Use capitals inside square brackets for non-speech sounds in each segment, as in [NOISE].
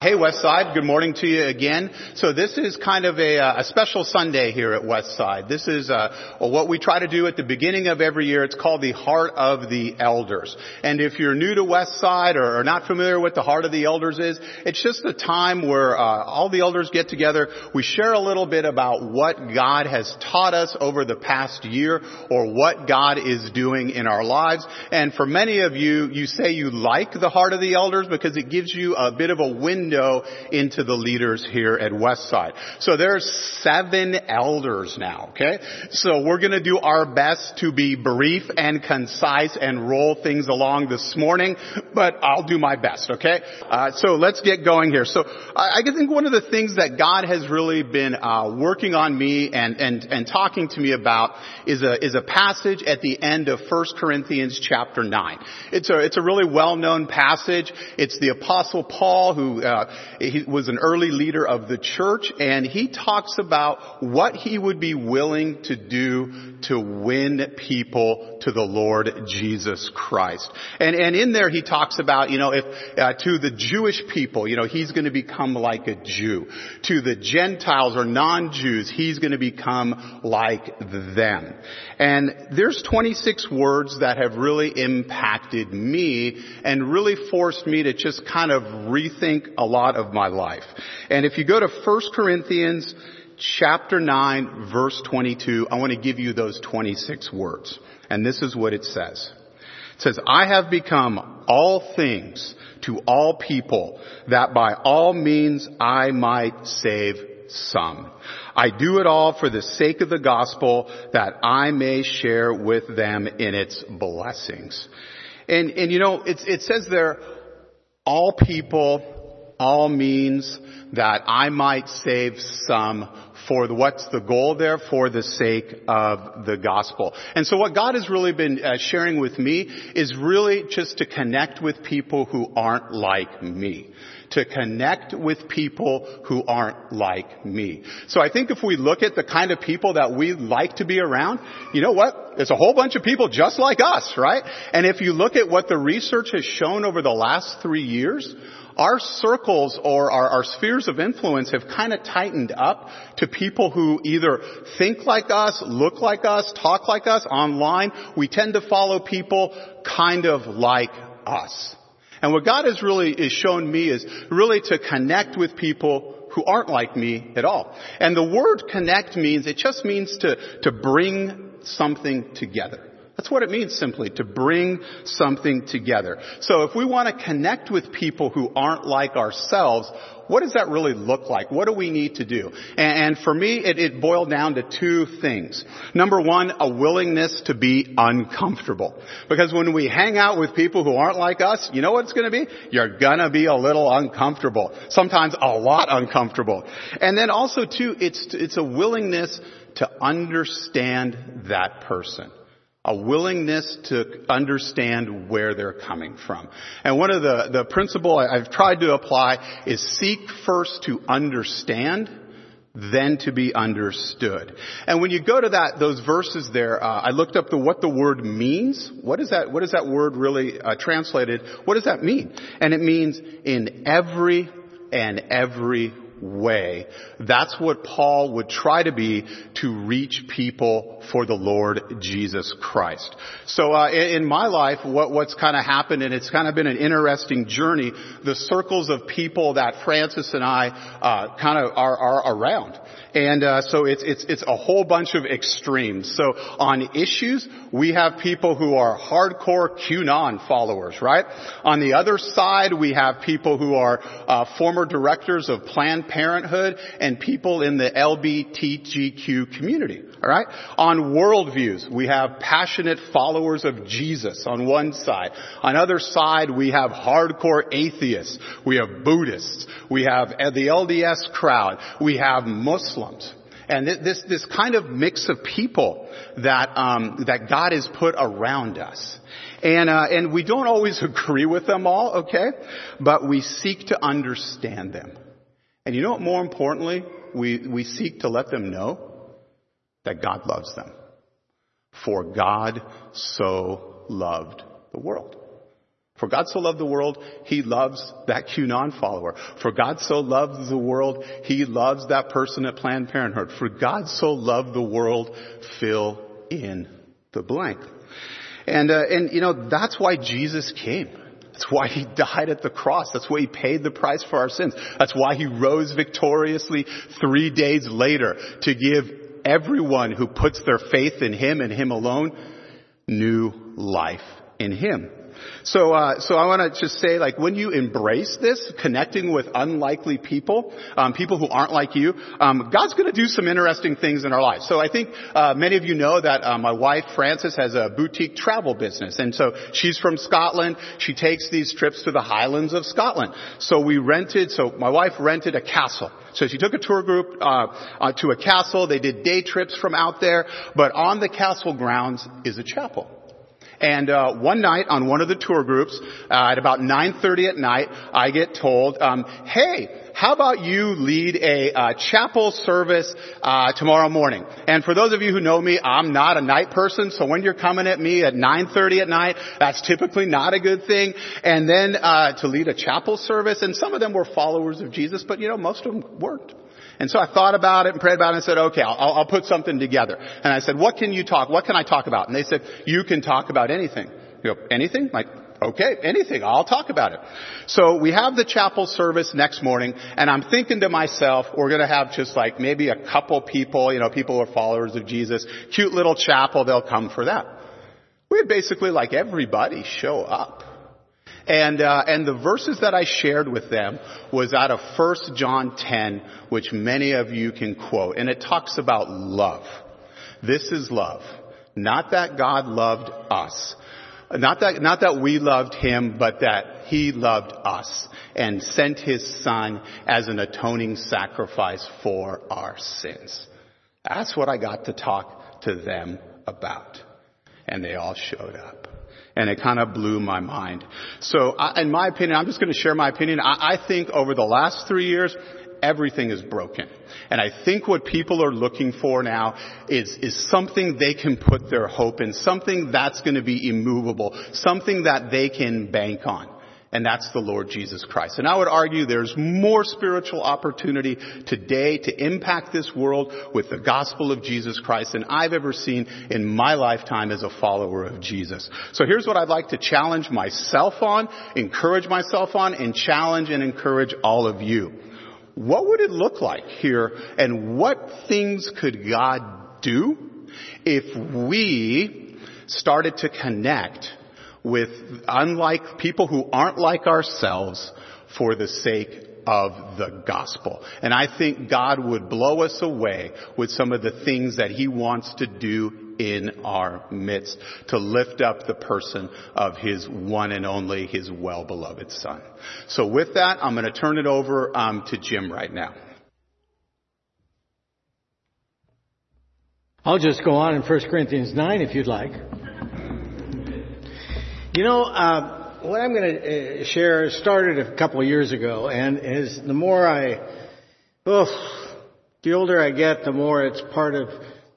Hey Westside, good morning to you again. So this is kind of a, a special Sunday here at Westside. This is uh, what we try to do at the beginning of every year. It's called the Heart of the Elders. And if you're new to Westside or, or not familiar with the Heart of the Elders is, it's just a time where uh, all the elders get together. We share a little bit about what God has taught us over the past year or what God is doing in our lives. And for many of you, you say you like the Heart of the Elders because it gives you a bit of a window window into the leaders here at Westside. So there's seven elders now, okay? So we're gonna do our best to be brief and concise and roll things along this morning, but I'll do my best, okay? Uh, so let's get going here. So I, I think one of the things that God has really been uh, working on me and, and, and talking to me about is a, is a passage at the end of 1 Corinthians chapter 9. It's a, it's a really well-known passage. It's the apostle Paul who uh, uh, he was an early leader of the church and he talks about what he would be willing to do to win people to the Lord Jesus Christ. And, and in there he talks about, you know, if, uh, to the Jewish people, you know, he's going to become like a Jew. To the Gentiles or non-Jews, he's going to become like them. And there's 26 words that have really impacted me and really forced me to just kind of rethink a lot of my life. And if you go to 1 Corinthians chapter 9 verse 22, I want to give you those 26 words. And this is what it says. It says, I have become all things to all people that by all means I might save some. I do it all for the sake of the gospel that I may share with them in its blessings. And, and you know, it, it says there, all people all means that I might save some for the, what's the goal there? For the sake of the gospel. And so what God has really been uh, sharing with me is really just to connect with people who aren't like me to connect with people who aren't like me. So I think if we look at the kind of people that we like to be around, you know what? It's a whole bunch of people just like us, right? And if you look at what the research has shown over the last three years, our circles or our, our spheres of influence have kind of tightened up to people who either think like us, look like us, talk like us online. We tend to follow people kind of like us. And what God has really is shown me is really to connect with people who aren't like me at all. And the word connect means, it just means to, to bring something together. That's what it means simply, to bring something together. So if we want to connect with people who aren't like ourselves, what does that really look like? What do we need to do? And, for me, it, boiled down to two things. Number one, a willingness to be uncomfortable. Because when we hang out with people who aren't like us, you know what it's gonna be? You're gonna be a little uncomfortable. Sometimes a lot uncomfortable. And then also too, it's, it's a willingness to understand that person a willingness to understand where they're coming from. And one of the, the principle I've tried to apply is seek first to understand, then to be understood. And when you go to that, those verses there, uh, I looked up the, what the word means. What is that, what is that word really uh, translated? What does that mean? And it means in every and every way. That's what Paul would try to be to reach people for the Lord Jesus Christ. So uh, in, my life, what, what's kind of happened, and it's kind of been an interesting journey, the circles of people that Frances and I uh, kind of are, are around. And uh, so it's it's it's a whole bunch of extremes. So on issues, we have people who are hardcore QAnon followers, right? On the other side, we have people who are uh, former directors of Planned Parenthood and people in the LBTGQ community. All right. On worldviews, we have passionate followers of Jesus on one side. On other side, we have hardcore atheists. We have Buddhists. We have the LDS crowd. We have Muslims. And this, this kind of mix of people that, um, that God has put around us. And, uh, and we don't always [LAUGHS] agree with them all, okay? But we seek to understand them. And you know what more importantly? We, we seek to let them know that God loves them. For God so loved the world. For God so loved the world, He loves that QAnon follower. For God so loved the world, He loves that person at Planned Parenthood. For God so loved the world, fill in the blank. And, uh, and you know, that's why Jesus came. That's why he [LAUGHS] died at the cross. That's why he paid the price for our sins. That's why he rose victoriously three days later to give everyone who puts their faith in him and him alone new life in him. So, uh, so I want to just say, like, when you embrace this, connecting with unlikely people, um, people who aren't like you, um, God's going to do some interesting things in our lives. So I think uh, many of you know that uh, my wife Frances has a boutique travel business, and so she's from Scotland. She takes these trips to the Highlands of Scotland. So we rented. So my wife rented a castle. So she took a tour group uh, uh, to a castle. They did day trips from out there, but on the castle grounds is a chapel. And uh, one night on one of the tour groups, uh, at about 9:30 at night, I get told, um, "Hey, how about you lead a uh, chapel service uh, tomorrow morning?" And for those of you who know me, I'm not a night person, so when you're coming at me at 9:30 at night, that's typically not a good thing. And then uh, to lead a chapel service, and some of them were followers of Jesus, but you know most of them weren't. And so I thought about it and prayed about it and said, okay, I'll, I'll put something together. And I said, what can you talk, what can I talk about? And they said, you can talk about anything. You go, anything? Like, okay, anything. I'll talk about it. So we have the chapel service next morning and I'm thinking to myself, we're going to have just like maybe a couple people, you know, people who are followers of Jesus, cute little chapel, they'll come for that. We had basically like everybody show up. And, uh, and the verses that I shared with them was out of 1 John 10, which many of you can quote. And it talks about love. This is love. Not that God loved us. Not that, not that we loved Him, but that He loved us and sent His Son as an atoning sacrifice for our sins. That's what I got to talk to them about. And they all showed up and it kind of blew my mind. So, I, in my opinion, I'm just going to share my opinion. I, I think over the last three years, everything is broken. And I think what people are looking for now is, is something they can put their hope in, something that's going to be immovable, something that they can bank on and that's the Lord Jesus Christ. And I would argue there's more spiritual opportunity today to impact this world with the gospel of Jesus Christ than I've ever seen in my lifetime as a follower of Jesus. So here's what I'd like to challenge myself on, encourage myself on, and challenge and encourage all of you. What would it look like here and what things could God do if we started to connect with unlike people who aren't like ourselves for the sake of the gospel. And I think God would blow us away with some of the things that he wants to do in our midst to lift up the person of his one and only, his well-beloved son. So with that, I'm going to turn it over um, to Jim right now. I'll just go on in 1 Corinthians 9 if you'd like. You know, uh, what I'm going to uh, share started a couple of years ago, and is the more I, oh, the older I get, the more it's part of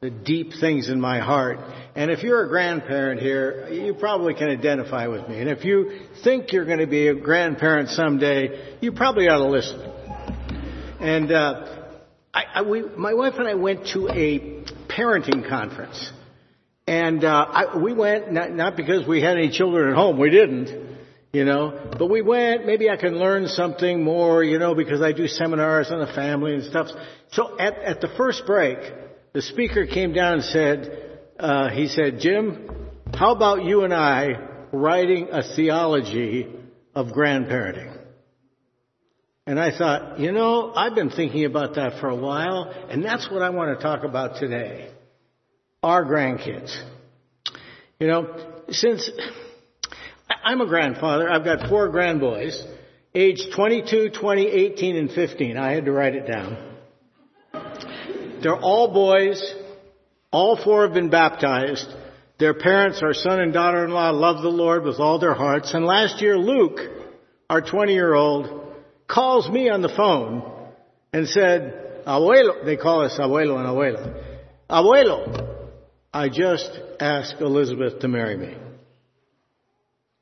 the deep things in my heart. And if you're a grandparent here, you probably can identify with me. And if you think you're going to be a grandparent someday, you probably ought to listen. And uh, I, I, we, my wife and I went to a parenting conference. And uh, I, we went not, not because we had any children at home. We didn't, you know. But we went. Maybe I can learn something more, you know, because I do seminars on the family and stuff. So at, at the first break, the speaker came down and said, uh, he said, Jim, how about you and I writing a theology of grandparenting? And I thought, you know, I've been thinking about that for a while, and that's what I want to talk about today our grandkids. You know, since I'm a grandfather, I've got four grandboys, aged 22, 20, 18, and 15. I had to write it down. They're all boys. All four have been baptized. Their parents, our son and daughter-in-law, love the Lord with all their hearts. And last year, Luke, our 20-year-old, calls me on the phone and said, Abuelo, they call us Abuelo and Abuela. Abuelo, I just asked Elizabeth to marry me.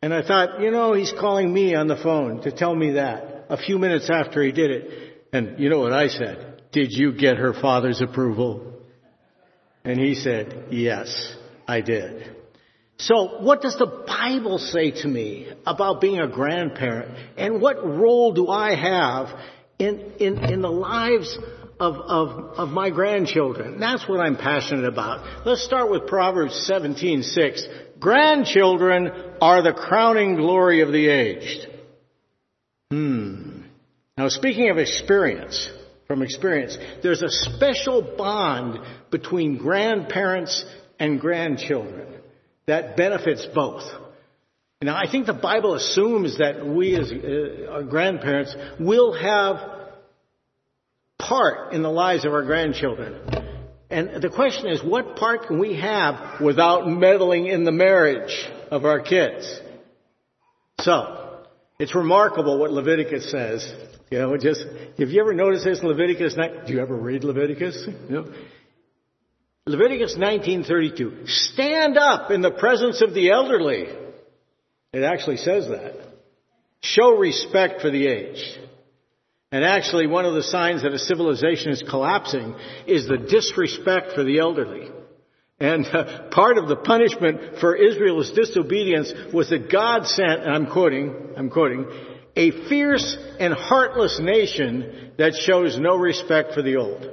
And I thought, you know, he's calling me on the phone to tell me that a few minutes after he did it. And you know what I said? Did you get her father's approval? And he said, yes, I did. So what does the Bible say to me about being a grandparent? And what role do I have in, in, in the lives of, of, of my grandchildren? That's what I'm passionate about. Let's start with Proverbs 17:6. Grandchildren are the crowning glory of the aged. Hmm. Now speaking of experience, from experience, there's a special bond between grandparents and grandchildren that benefits both. Now, I think the Bible assumes that we as uh, grandparents will have part in the lives of our grandchildren. And the question is, what part can we have without meddling in the marriage of our kids? So, it's remarkable what Leviticus says. You know, just, have you ever noticed this in Leviticus? Do you ever read Leviticus? You? Leviticus 19:32. Stand up in the presence of the elderly. It actually says that. Show respect for the aged. And actually, one of the signs that a civilization is collapsing is the disrespect for the elderly. And uh, part of the punishment for Israel's disobedience was that God sent, and I'm quoting, I'm quoting, a fierce and heartless nation that shows no respect for the old.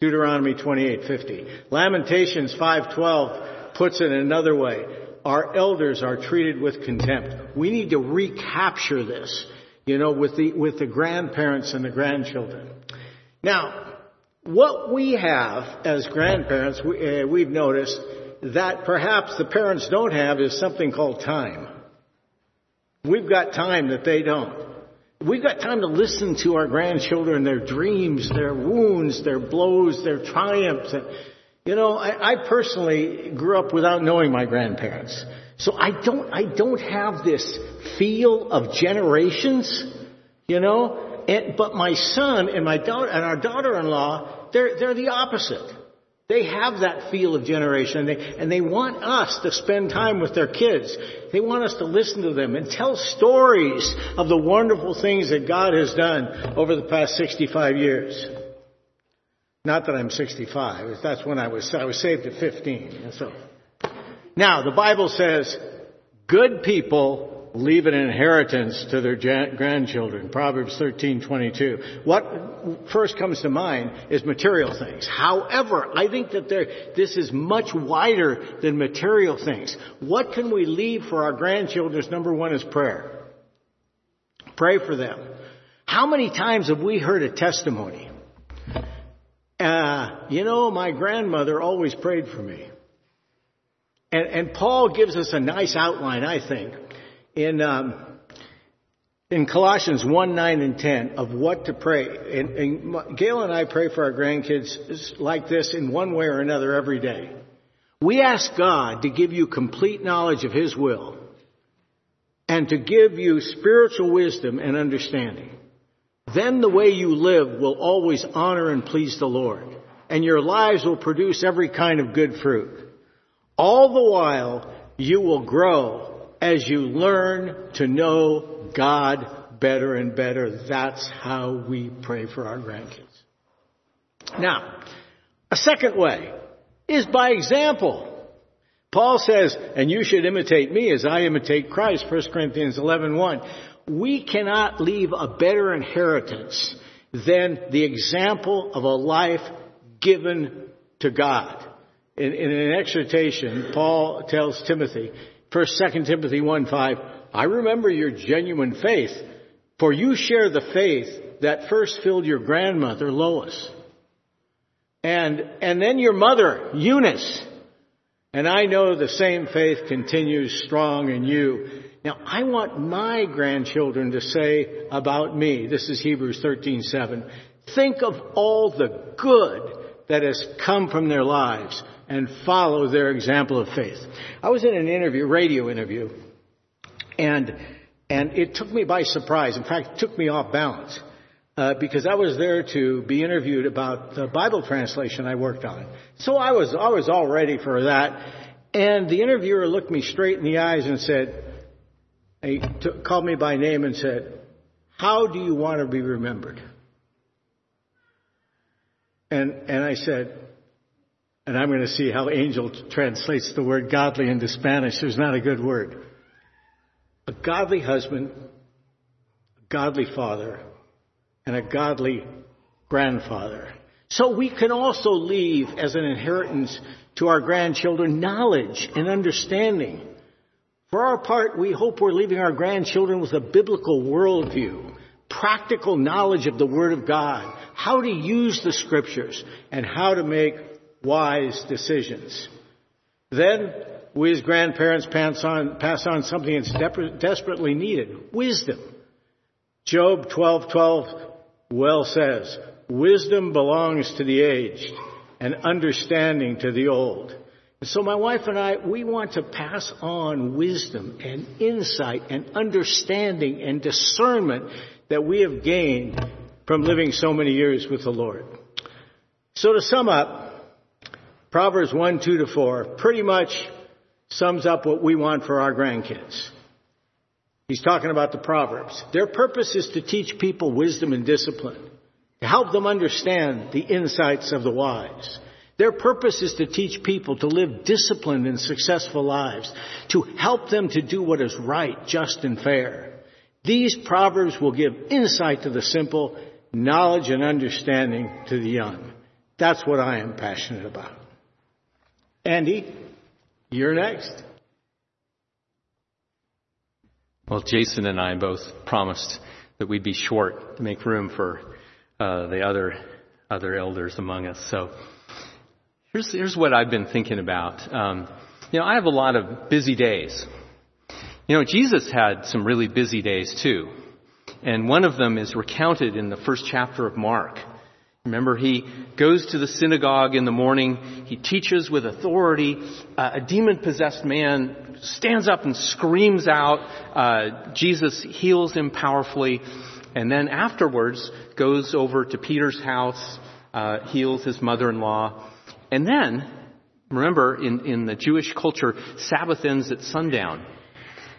Deuteronomy 28:50. Lamentations 5:12 puts it another way. Our elders are treated with contempt. We need to recapture this, you know, with the with the grandparents and the grandchildren. Now, what we have as grandparents, we, uh, we've noticed that perhaps the parents don't have is something called time. We've got time that they don't. We've got time to listen to our grandchildren, their dreams, their wounds, their blows, their triumphs. You know, I, I personally grew up without knowing my grandparents. So I don't, I don't have this feel of generations, you know, and, but my son and my daughter and our daughter-in-law, they're, they're the opposite. They have that feel of generation and they, and they want us to spend time with their kids. They want us to listen to them and tell stories of the wonderful things that God has done over the past 65 years. Not that I'm 65. That's when I was, I was saved at 15. So, now the Bible says, good people leave an inheritance to their grandchildren. Proverbs 13:22. What first comes to mind is material things. However, I think that there, this is much wider than material things. What can we leave for our grandchildren? Number one is prayer. Pray for them. How many times have we heard a testimony? Uh, you know, my grandmother always prayed for me. And, and Paul gives us a nice outline, I think, in um, in Colossians 1, 9, and 10 of what to pray. And, and Gail and I pray for our grandkids like this in one way or another every day. We ask God to give you complete knowledge of His will and to give you spiritual wisdom and understanding. Then the way you live will always honor and please the Lord, and your lives will produce every kind of good fruit. All the while, you will grow as you learn to know God better and better. That's how we pray for our grandkids. Now, a second way is by example. Paul says, and you should imitate me as I imitate Christ, 1 Corinthians 11, 1. We cannot leave a better inheritance than the example of a life given to God. In, in an exhortation, Paul tells Timothy, First, 2 Timothy 1 5, I remember your genuine faith, for you share the faith that first filled your grandmother, Lois. And, and then your mother, Eunice. And I know the same faith continues strong in you. Now, I want my grandchildren to say about me, this is Hebrews 13:7, think of all the good that has come from their lives and follow their example of faith. I was in an interview, radio interview, and and it took me by surprise. In fact, it took me off balance uh, because I was there to be interviewed about the Bible translation I worked on. So I was I was all ready for that, and the interviewer looked me straight in the eyes and said, He t- called me by name and said, How do you want to be remembered? And, and I said, and I'm going to see how Angel translates the word godly into Spanish. There's not a good word. A godly husband, a godly father, and a godly grandfather. So we can also leave as an inheritance to our grandchildren knowledge and understanding. For our part, we hope we're leaving our grandchildren with a biblical worldview, practical knowledge of the Word of God, how to use the Scriptures, and how to make wise decisions. Then, we as grandparents pass on, pass on something that's desperately needed, wisdom. Job 12:12 well says, wisdom belongs to the aged and understanding to the old. So my wife and I, we want to pass on wisdom and insight and understanding and discernment that we have gained from living so many years with the Lord. So to sum up, Proverbs 1, 2 to 4 pretty much sums up what we want for our grandkids. He's talking about the Proverbs. Their purpose is to teach people wisdom and discipline, to help them understand the insights of the wise. Their purpose is to teach people to live disciplined and successful lives, to help them to do what is right, just, and fair. These Proverbs will give insight to the simple, knowledge and understanding to the young. That's what I am passionate about. Andy, you're next. Well, Jason and I both promised that we'd be short to make room for uh, the other other elders among us. So here's here's what I've been thinking about. Um, you know, I have a lot of busy days. You know, Jesus had some really busy days too, and one of them is recounted in the first chapter of Mark. Remember, he goes to the synagogue in the morning. He teaches with authority. Uh, a demon possessed man stands up and screams out. Uh, Jesus heals him powerfully. And then afterwards goes over to Peter's house, uh, heals his mother in law. And then, remember, in, in the Jewish culture, Sabbath ends at sundown.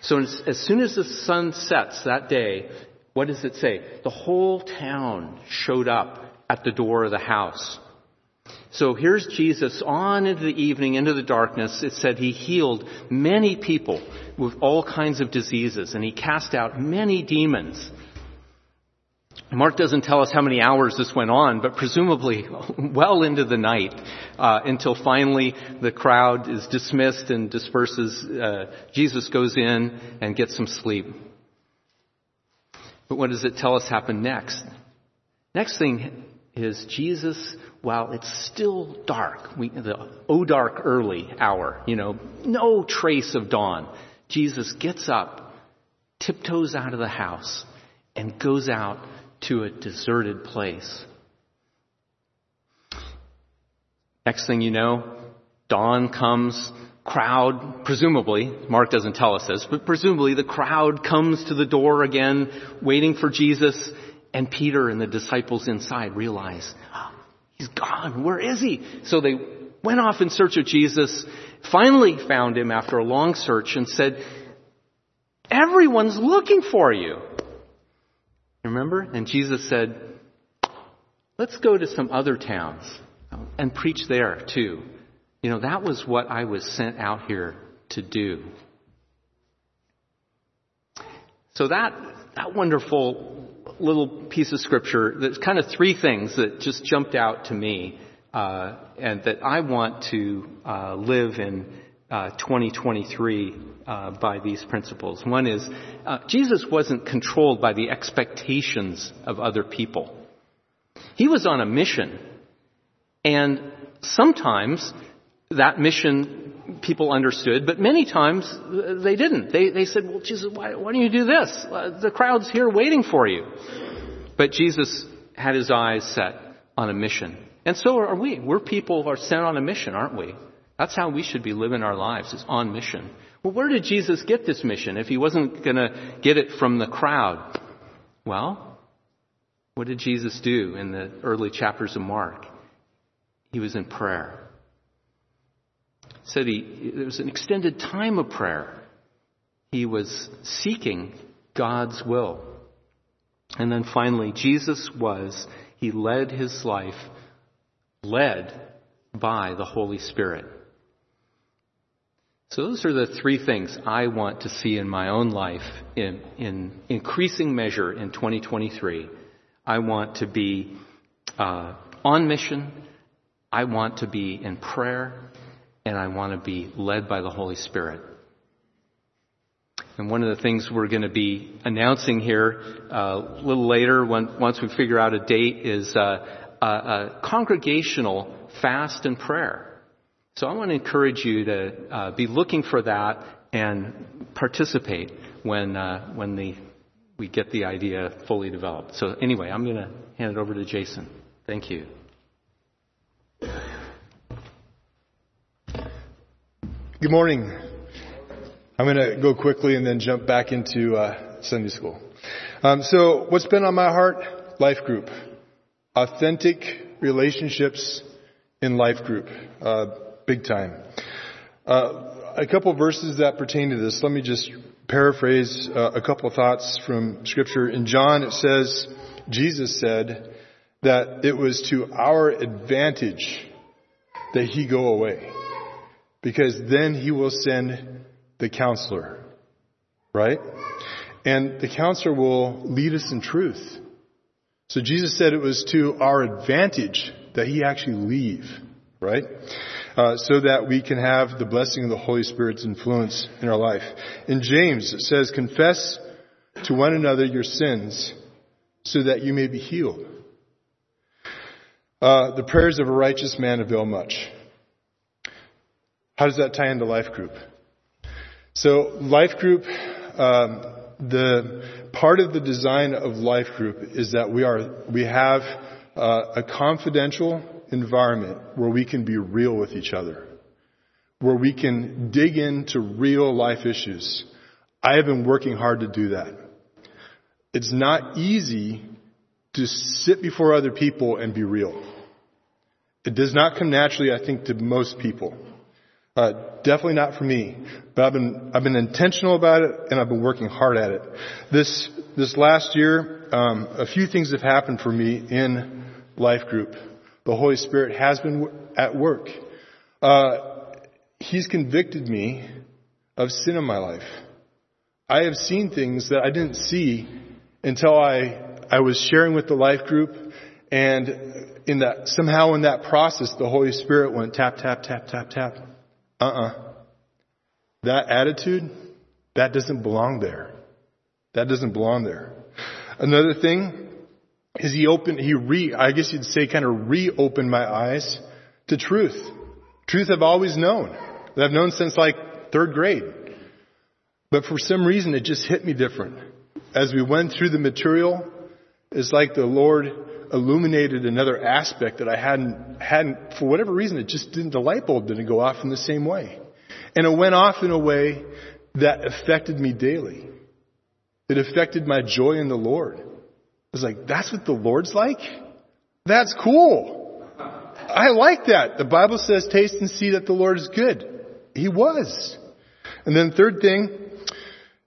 So as, soon as the sun sets that day, what does it say? The whole town showed up at the door of the house. So here's Jesus on into the evening, into the darkness. It said he healed many people with all kinds of diseases and he cast out many demons. Mark doesn't tell us how many hours this went on, but presumably [LAUGHS] well into the night, uh, until finally the crowd is dismissed and disperses. Uh, Jesus goes in and gets some sleep. But what does it tell us happened next? Next thing is Jesus, while it's still dark, we, the oh dark early hour, you know, no trace of dawn, Jesus gets up, tiptoes out of the house, and goes out to a deserted place. Next thing you know, dawn comes, crowd, presumably, Mark doesn't tell us this, but presumably the crowd comes to the door again, waiting for Jesus, and Peter and the disciples inside realize, oh, he's gone. Where is he? So they went off in search of Jesus, finally found him after a long search and said, everyone's looking for you. Remember? And Jesus said, let's go to some other towns and preach there too. You know, that was what I was sent out here to do. So that, that wonderful little piece of scripture, there's kind of three things that just jumped out to me, uh, and that I want to uh, live in uh, 2023 uh, by these principles. One is uh, Jesus wasn't controlled by the expectations of other people. He was on a mission, and sometimes that mission people understood, but many times they didn't. They, they said, well, Jesus, why, why don't you do this? The crowd's here waiting for you. But Jesus had his eyes set on a mission. And so are we. We're people who are sent on a mission, aren't we? That's how we should be living our lives, is on mission. Well, where did Jesus get this mission if he wasn't going to get it from the crowd? Well, what did Jesus do in the early chapters of Mark? He was in prayer said he, there was an extended time of prayer. he was seeking God's will. And then finally, Jesus was, he led his life, led by the Holy Spirit. So those are the three things I want to see in my own life in, in increasing measure in 2023. I want to be uh, on mission. I want to be in prayer, and I want to be led by the Holy Spirit. And one of the things we're going to be announcing here uh, a little later, when, once we figure out a date, is uh, a, a, congregational fast and prayer. So I want to encourage you to uh, be looking for that and participate when uh, when the we get the idea fully developed. So anyway, I'm going to hand it over to Jason. Thank you. Good morning. I'm going to go quickly and then jump back into uh, Sunday school. Um, so, what's been on my heart? Life group, authentic relationships in life group, uh, big time. Uh, a couple verses that pertain to this. Let me just paraphrase uh, a couple of thoughts from Scripture. In John, it says, Jesus said that it was to our advantage that he go away, because then he will send the counselor, right? And the counselor will lead us in truth. So Jesus said it was to our advantage that he actually leave, right? Uh, so that we can have the blessing of the Holy Spirit's influence in our life. In James, it says, confess to one another your sins so that you may be healed. Uh, the prayers of a righteous man avail much. How does that tie into life group? So life group, um, the part of the design of life group is that we are we have uh, a confidential environment where we can be real with each other, where we can dig into real life issues. I have been working hard to do that. It's not easy to sit before other people and be real. It does not come naturally, I think, to most people. Uh, definitely not for me, but I've been I've been intentional about it and I've been working hard at it. This this last year, um, a few things have happened for me in life group. The Holy Spirit has been at work. Uh, he's convicted me of sin in my life. I have seen things that I didn't see until I I was sharing with the life group, and in that somehow in that process, the Holy Spirit went tap tap tap tap tap uh-uh. That attitude, that doesn't belong there. That doesn't belong there. Another thing is he opened, he re, I guess you'd say kind of reopened my eyes to truth. Truth I've always known. That I've known since like third grade. But for some reason it just hit me different. As we went through the material, it's like the Lord illuminated another aspect that I hadn't, hadn't, for whatever reason, it just didn't, the light bulb didn't go off in the same way. And it went off in a way that affected me daily. It affected my joy in the Lord. I was like, that's what the Lord's like? That's cool. I like that. The Bible says, taste and see that the Lord is good. He was. And then third thing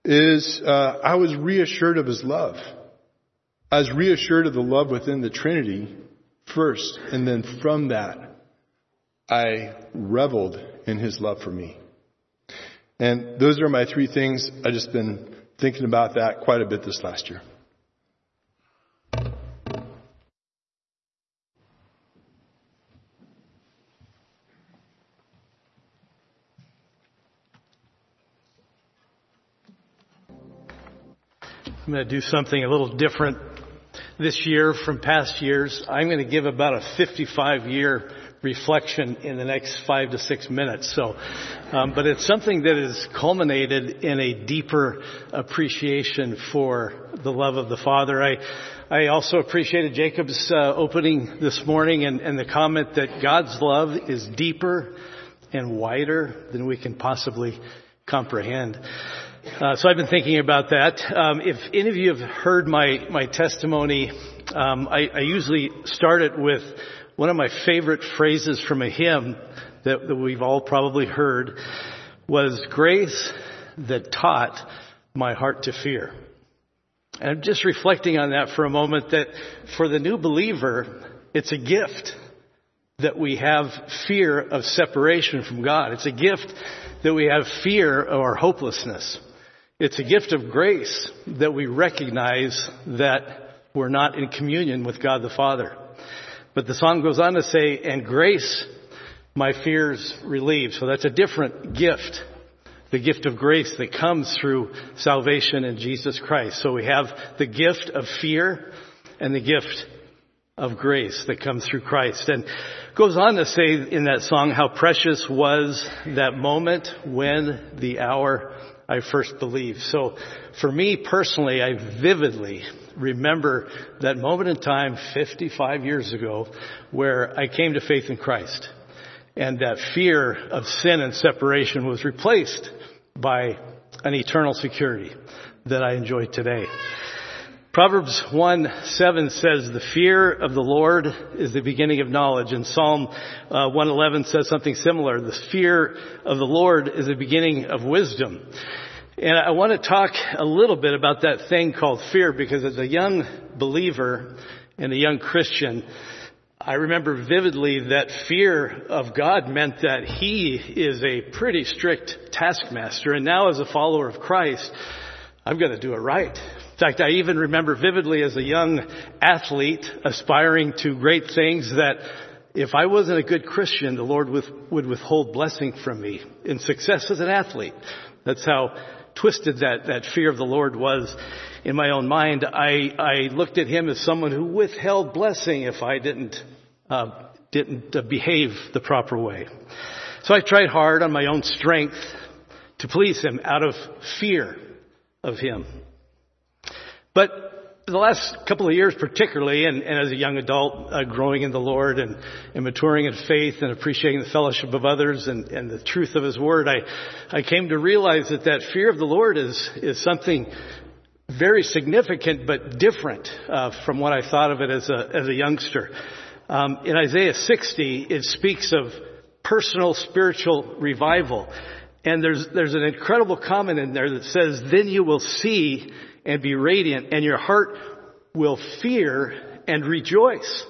is, uh, I was reassured of His love. I was reassured of the love within the Trinity first, and then from that, I reveled in His love for me. And those are my three things. I've just been thinking about that quite a bit this last year. I'm going to do something a little different this year from past years. I'm going to give about a 55 year reflection in the next five to six minutes. So, um, but it's something that has culminated in a deeper appreciation for the love of the Father. I, I also appreciated Jacob's uh, opening this morning and, and the comment that God's love is deeper and wider than we can possibly comprehend. Uh, so I've been thinking about that. Um, if any of you have heard my my testimony, um, I, I, usually start it with one of my favorite phrases from a hymn that, that we've all probably heard was "Grace that taught my heart to fear. And I'm just reflecting on that for a moment that for the new believer, it's a gift that we have fear of separation from God. It's a gift that we have fear of our hopelessness. It's a gift of grace that we recognize that we're not in communion with God the Father. But the song goes on to say, and grace my fears relieve. So that's a different gift. The gift of grace that comes through salvation in Jesus Christ. So we have the gift of fear and the gift of grace that comes through Christ. And goes on to say in that song how precious was that moment when the hour I first believed. So for me personally, I vividly remember that moment in time 55 years ago where I came to faith in Christ and that fear of sin and separation was replaced by an eternal security that I enjoy today. Proverbs 1 7 says, The fear of the Lord is the beginning of knowledge. And Psalm uh, 111 says something similar. The fear of the Lord is the beginning of wisdom. And I want to talk a little bit about that thing called fear because as a young believer and a young Christian, I remember vividly that fear of God meant that He is a pretty strict taskmaster. And now as a follower of Christ, I've got to do it right. In fact, I even remember vividly as a young athlete aspiring to great things that if I wasn't a good Christian, the Lord would withhold blessing from me in success as an athlete. That's how twisted that, that fear of the Lord was in my own mind. I, I looked at him as someone who withheld blessing if I didn't, uh, didn't uh, behave the proper way. So I tried hard on my own strength to please him out of fear of him. But the last couple of years particularly, and, and as a young adult, uh, growing in the Lord and, and, maturing in faith and appreciating the fellowship of others and, and, the truth of His Word, I, I came to realize that that fear of the Lord is, is something very significant but different uh, from what I thought of it as a, as a youngster. Um, in Isaiah 60, it speaks of personal spiritual revival. And there's, there's an incredible comment in there that says, then you will see and be radiant, and your heart will fear and rejoice.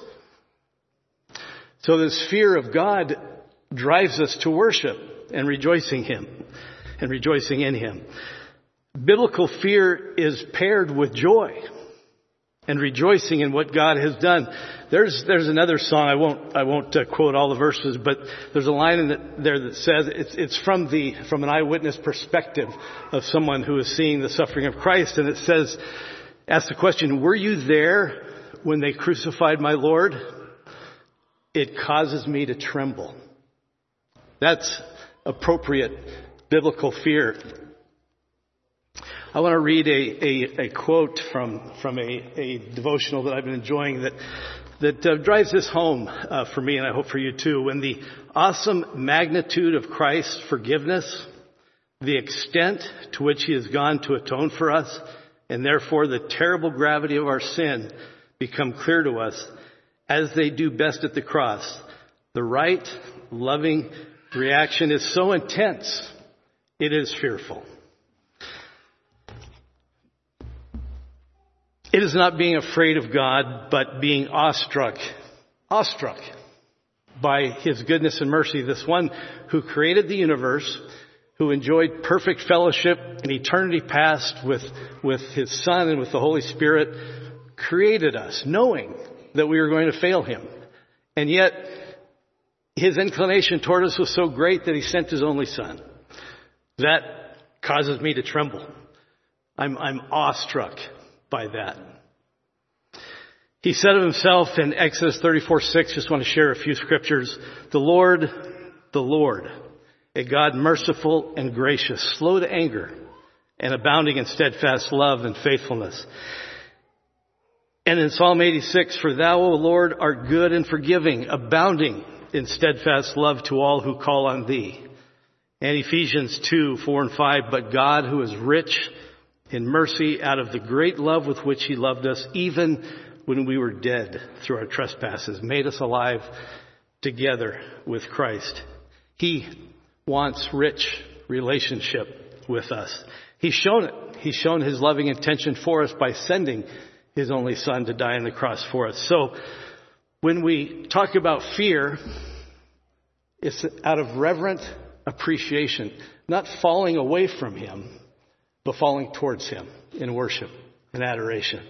So this fear of God drives us to worship and rejoicing Him and rejoicing in Him. Biblical fear is paired with joy and rejoicing in what God has done. There's there's another song I won't I won't uh, quote all the verses, but there's a line in the, there that says it's it's from the from an eyewitness perspective of someone who is seeing the suffering of Christ, and it says, ask the question, were you there when they crucified my Lord? It causes me to tremble. That's appropriate biblical fear. I want to read a, a, a quote from, from a, a, devotional that I've been enjoying that, that uh, drives this home uh, for me and I hope for you too. When the awesome magnitude of Christ's forgiveness, the extent to which he has gone to atone for us, and therefore the terrible gravity of our sin become clear to us as they do best at the cross. The right, loving reaction is so intense, it is fearful. It is not being afraid of God, but being awestruck, awestruck by His goodness and mercy. This one who created the universe, who enjoyed perfect fellowship in eternity past with, with His Son and with the Holy Spirit, created us knowing that we were going to fail Him. And yet, His inclination toward us was so great that He sent His only Son. That causes me to tremble. I'm, I'm awestruck by that. He said of himself in Exodus 34, 6, just want to share a few scriptures. The Lord, the Lord, a God merciful and gracious, slow to anger, and abounding in steadfast love and faithfulness. And in Psalm 86, for thou, O Lord, art good and forgiving, abounding in steadfast love to all who call on thee. And Ephesians 2, 4 and 5, but God who is rich in mercy out of the great love with which he loved us, even when we were dead through our trespasses, made us alive together with Christ. He wants rich relationship with us. He's shown it. He's shown his loving intention for us by sending his only son to die on the cross for us. So when we talk about fear, it's out of reverent appreciation, not falling away from him, but falling towards him in worship and adoration.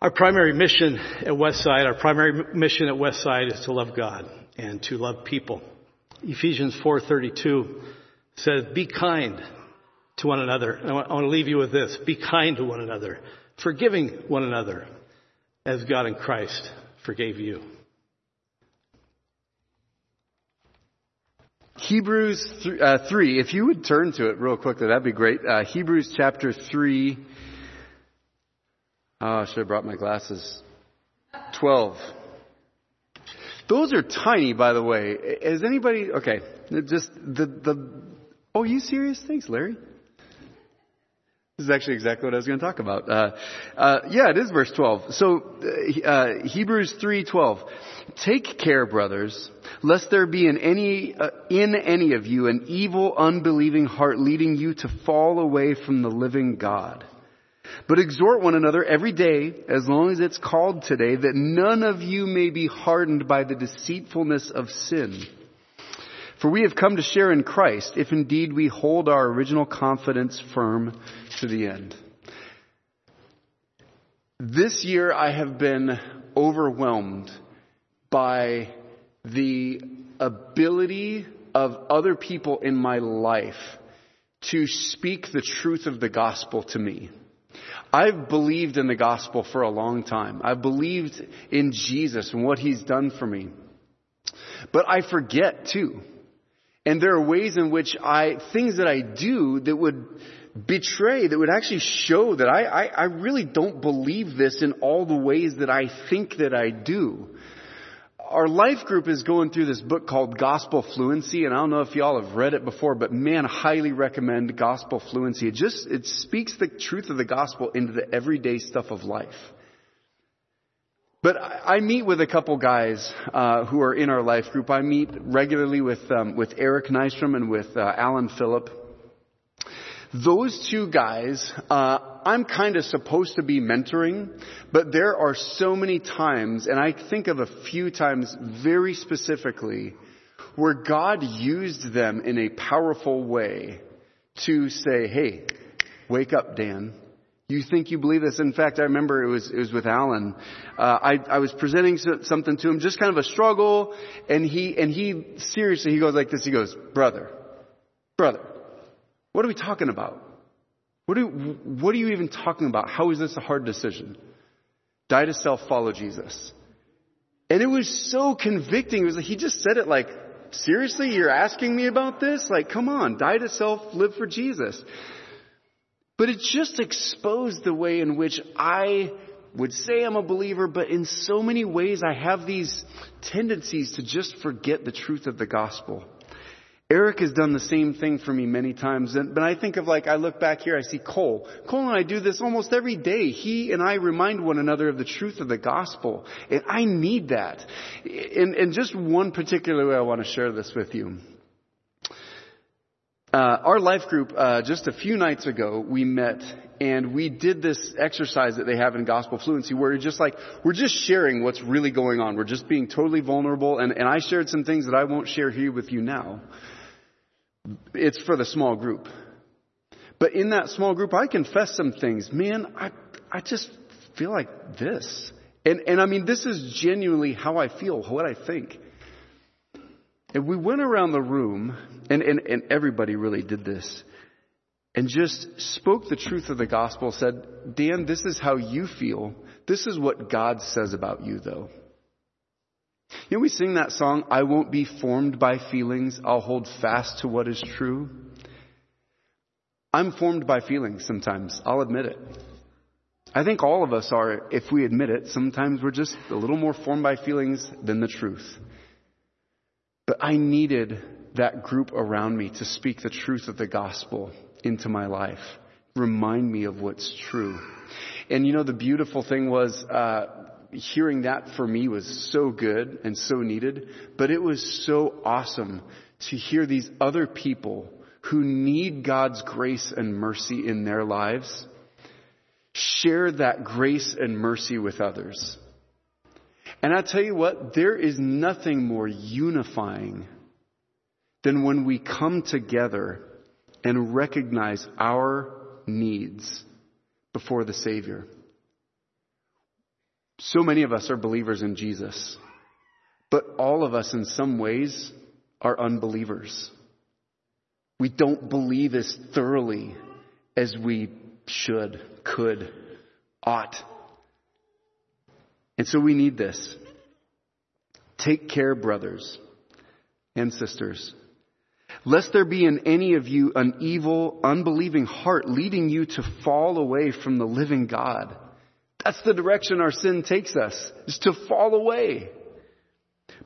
Our primary mission at Westside, our primary mission at Westside is to love God and to love people. Ephesians 4:32 says, "Be kind to one another." I want to leave you with this: Be kind to one another, forgiving one another, as God in Christ forgave you. Hebrews th- uh, 3, if you would turn to it real quickly, that'd be great. Uh, Hebrews chapter 3. Oh, I should have brought my glasses. 12. Those are tiny, by the way. Is anybody, okay, just the, the, oh, you serious? Thanks, Larry. This is actually exactly what I was going to talk about. Uh, uh, yeah, it is verse 12. So, uh, uh Hebrews 3:12. Take care, brothers, lest there be in any uh, in any of you an evil, unbelieving heart leading you to fall away from the living God. But exhort one another every day, as long as it's called today, that none of you may be hardened by the deceitfulness of sin. For we have come to share in Christ, if indeed we hold our original confidence firm to the end. This year I have been overwhelmed by the ability of other people in my life to speak the truth of the gospel to me. I've believed in the gospel for a long time. I've believed in Jesus and what he's done for me. But I forget too. And there are ways in which I, things that I do that would betray, that would actually show that I, I, I really don't believe this in all the ways that I think that I do our life group is going through this book called Gospel Fluency, and I don't know if y'all have read it before, but man, highly recommend Gospel Fluency. It just, it speaks the truth of the gospel into the everyday stuff of life. But I meet with a couple guys uh, who are in our life group. I meet regularly with um, with Eric Nystrom and with uh, Alan Phillip. Those two guys, uh, I'm kind of supposed to be mentoring, but there are so many times, and I think of a few times very specifically, where God used them in a powerful way to say, hey, wake up, Dan. You think you believe this? In fact, I remember it was it was with Alan. Uh, I I was presenting something to him, just kind of a struggle, and he and he seriously he goes like this. He goes, brother, brother, what are we talking about? What are, what are you even talking about? How is this a hard decision? Die to self, follow Jesus. And it was so convicting. It was like, he just said it like, seriously, you're asking me about this? Like, come on, die to self, live for Jesus. But it just exposed the way in which I would say I'm a believer, but in so many ways I have these tendencies to just forget the truth of the gospel. Eric has done the same thing for me many times. But I think of like, I look back here, I see Cole. Cole and I do this almost every day. He and I remind one another of the truth of the gospel. And I need that. And, and just one particular way I want to share this with you. Uh, our life group, uh, just a few nights ago, we met and we did this exercise that they have in gospel fluency where you're just like, we're just sharing what's really going on. We're just being totally vulnerable. And, and I shared some things that I won't share here with you now. It's for the small group. But in that small group, I confess some things. Man, I, I just feel like this. And, and I mean, this is genuinely how I feel, what I think. And we went around the room, and, and, and everybody really did this, and just spoke the truth of the gospel, said, Dan, this is how you feel. This is what God says about you, though. You know, we sing that song, I won't be formed by feelings, I'll hold fast to what is true. I'm formed by feelings sometimes, I'll admit it. I think all of us are, if we admit it, sometimes we're just a little more formed by feelings than the truth. But I needed that group around me to speak the truth of the gospel into my life. Remind me of what's true. And you know, the beautiful thing was, uh, hearing that for me was so good and so needed, but it was so awesome to hear these other people who need God's grace and mercy in their lives, share that grace and mercy with others. And I tell you what, there is nothing more unifying than when we come together and recognize our needs before the Savior. So many of us are believers in Jesus, but all of us in some ways are unbelievers. We don't believe as thoroughly as we should, could, ought. And so we need this. Take care, brothers and sisters, lest there be in any of you an evil, unbelieving heart leading you to fall away from the living God. That's the direction our sin takes us, is to fall away.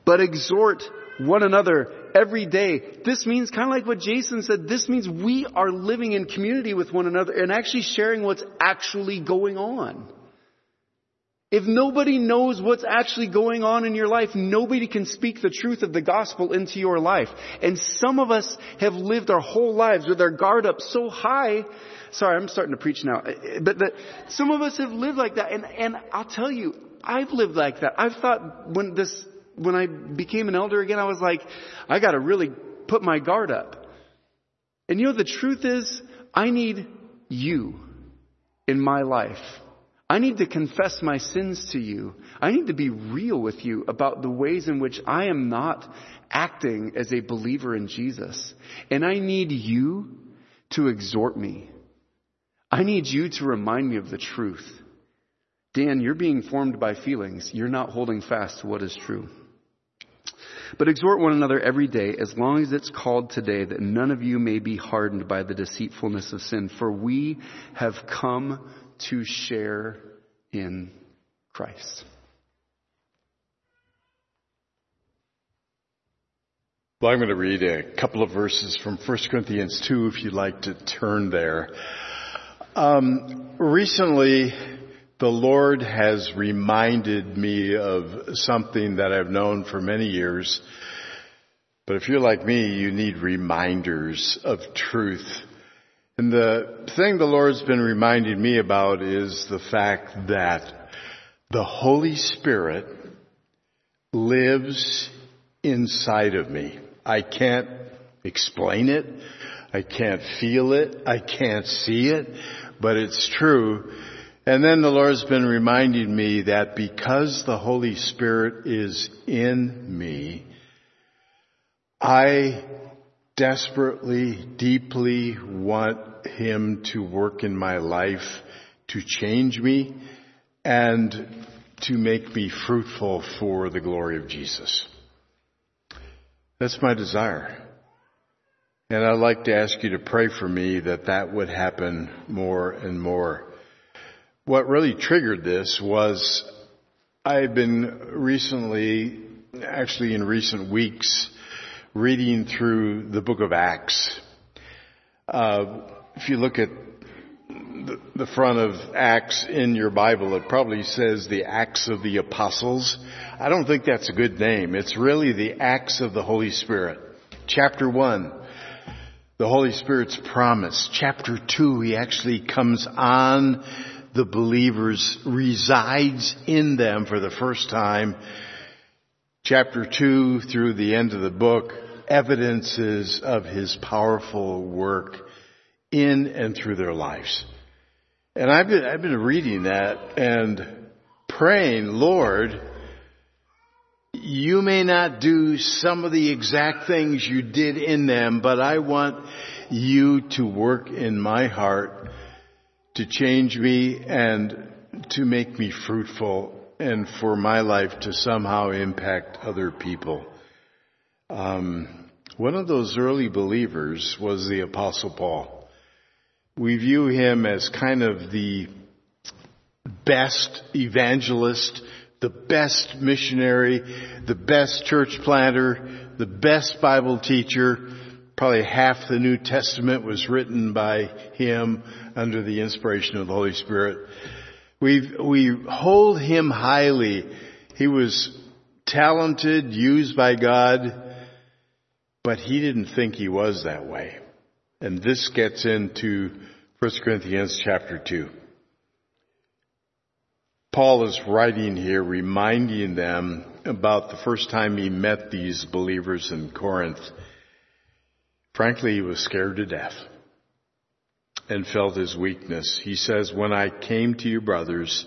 But exhort one another every day. This means kind of like what Jason said, this means we are living in community with one another and actually sharing what's actually going on. If nobody knows what's actually going on in your life, nobody can speak the truth of the gospel into your life. And some of us have lived our whole lives with our guard up so high. Sorry, I'm starting to preach now. But some of us have lived like that. And, and I'll tell you, I've lived like that. I've thought when this when I became an elder again, I was like, I gotta really put my guard up. And you know, the truth is, I need you in my life. I need to confess my sins to you. I need to be real with you about the ways in which I am not acting as a believer in Jesus. And I need you to exhort me. I need you to remind me of the truth. Dan, you're being formed by feelings. You're not holding fast to what is true. But exhort one another every day, as long as it's called today, that none of you may be hardened by the deceitfulness of sin. For we have come to share in Christ. Well, I'm going to read a couple of verses from 1 Corinthians 2 if you'd like to turn there. Um, recently, the Lord has reminded me of something that I've known for many years. But if you're like me, you need reminders of truth. And the thing the Lord's been reminding me about is the fact that the Holy Spirit lives inside of me. I can't explain it. I can't feel it. I can't see it, but it's true and then the Lord's been reminding me that because the Holy Spirit is in me, I desperately, deeply want Him to work in my life, to change me, and to make me fruitful for the glory of Jesus. That's my desire. And I'd like to ask you to pray for me that that would happen more and more. What really triggered this was I've been recently, actually in recent weeks, reading through the book of Acts. Uh, if you look at the, front of Acts in your Bible, it probably says the Acts of the Apostles. I don't think that's a good name. It's really the Acts of the Holy Spirit. Chapter 1, the Holy Spirit's promise. Chapter 2, he actually comes on the believers resides in them for the first time. Chapter 2 through the end of the book, evidences of his powerful work in and through their lives. And I've been, I've been reading that and praying, Lord, you may not do some of the exact things you did in them, but I want you to work in my heart to change me and to make me fruitful and for my life to somehow impact other people. Um, one of those early believers was the Apostle Paul. We view him as kind of the best evangelist, the best missionary, the best church planter, the best Bible teacher. Probably half the New Testament was written by him under the inspiration of the Holy Spirit. We we hold him highly. He was talented, used by God, but he didn't think he was that way. And this gets into 1 Corinthians chapter 2. Paul is writing here reminding them about the first time he met these believers in Corinth. Frankly, he was scared to death and felt his weakness. He says, when I came to you brothers,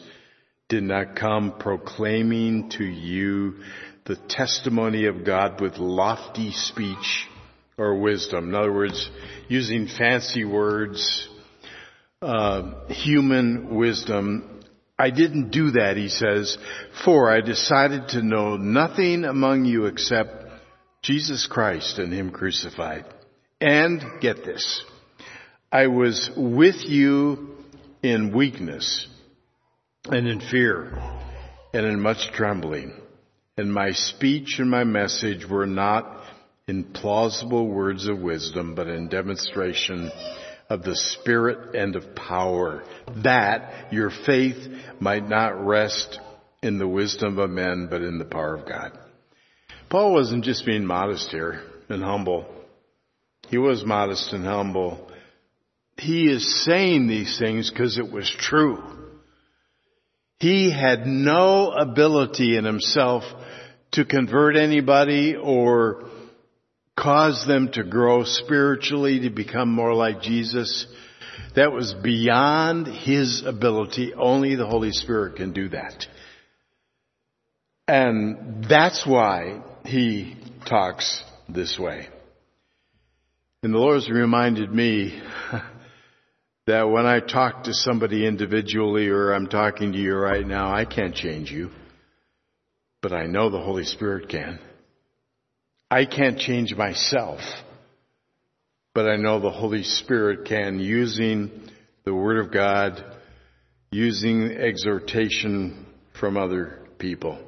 did not come proclaiming to you the testimony of God with lofty speech or wisdom. In other words, using fancy words, uh, human wisdom I didn't do that, he says, for I decided to know nothing among you except Jesus Christ and Him crucified. And get this, I was with you in weakness and in fear and in much trembling. And my speech and my message were not in plausible words of wisdom, but in demonstration of the Spirit and of power, that your faith might not rest in the wisdom of men, but in the power of God. Paul wasn't just being modest here and humble. He was modest and humble. He is saying these things because it was true. He had no ability in himself to convert anybody or cause them to grow spiritually to become more like Jesus. That was beyond his ability. Only the Holy Spirit can do that. And that's why he talks this way. And the Lord has reminded me [LAUGHS] that when I talk to somebody individually or I'm talking to you right now, I can't change you. But I know the Holy Spirit can. I can't change myself, but I know the Holy Spirit can using the Word of God, using exhortation from other people.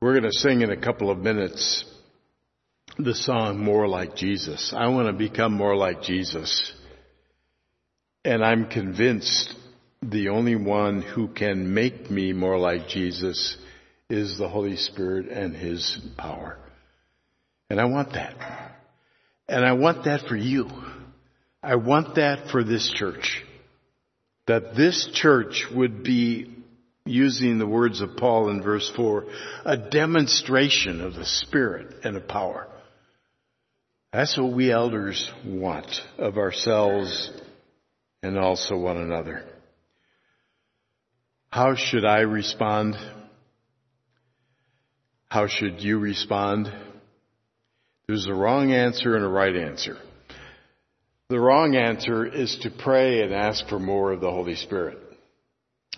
We're going to sing in a couple of minutes the song More Like Jesus. I want to become more like Jesus. And I'm convinced the only one who can make me more like Jesus is the Holy Spirit and His power. And I want that. And I want that for you. I want that for this church. That this church would be, using the words of Paul in verse 4, a demonstration of the Spirit and of power. That's what we elders want of ourselves and also one another. How should I respond? How should you respond? There's a wrong answer and a right answer. The wrong answer is to pray and ask for more of the Holy Spirit.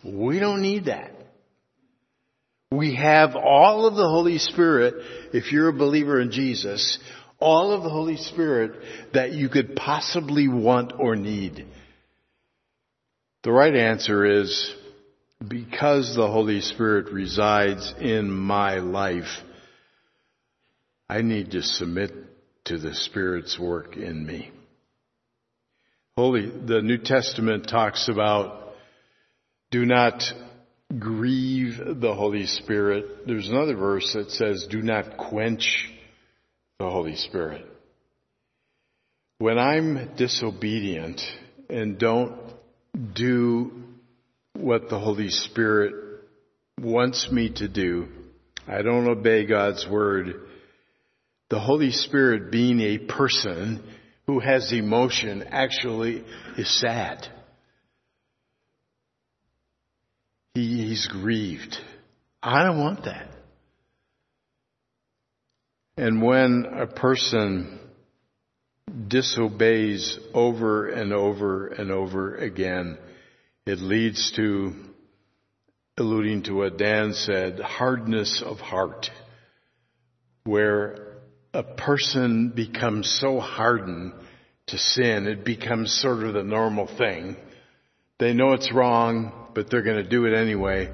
We don't need that. We have all of the Holy Spirit, if you're a believer in Jesus, all of the Holy Spirit that you could possibly want or need. The right answer is because the Holy Spirit resides in my life, I need to submit to the Spirit's work in me. Holy, the New Testament talks about do not grieve the Holy Spirit. There's another verse that says do not quench the Holy Spirit. When I'm disobedient and don't do what the Holy Spirit wants me to do, I don't obey God's word, the Holy Spirit being a person who has emotion actually is sad. He, he's grieved. I don't want that. And when a person disobeys over and over and over again, it leads to, alluding to what Dan said, hardness of heart, where a person becomes so hardened to sin, it becomes sort of the normal thing. They know it's wrong, but they're going to do it anyway.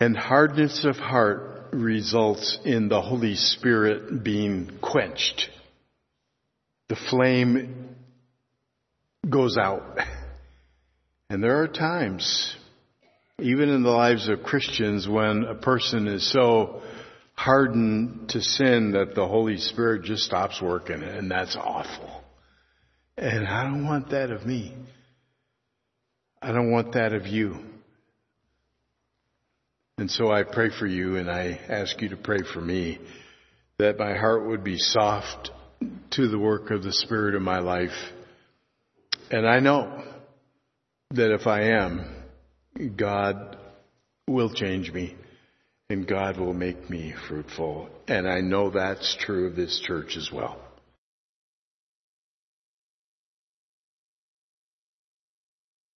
And hardness of heart results in the Holy Spirit being quenched. The flame goes out. And there are times, even in the lives of Christians, when a person is so hardened to sin that the Holy Spirit just stops working and that's awful. And I don't want that of me. I don't want that of you. And so I pray for you and I ask you to pray for me that my heart would be soft to the work of the Spirit in my life. And I know that if I am, God will change me and God will make me fruitful. And I know that's true of this church as well.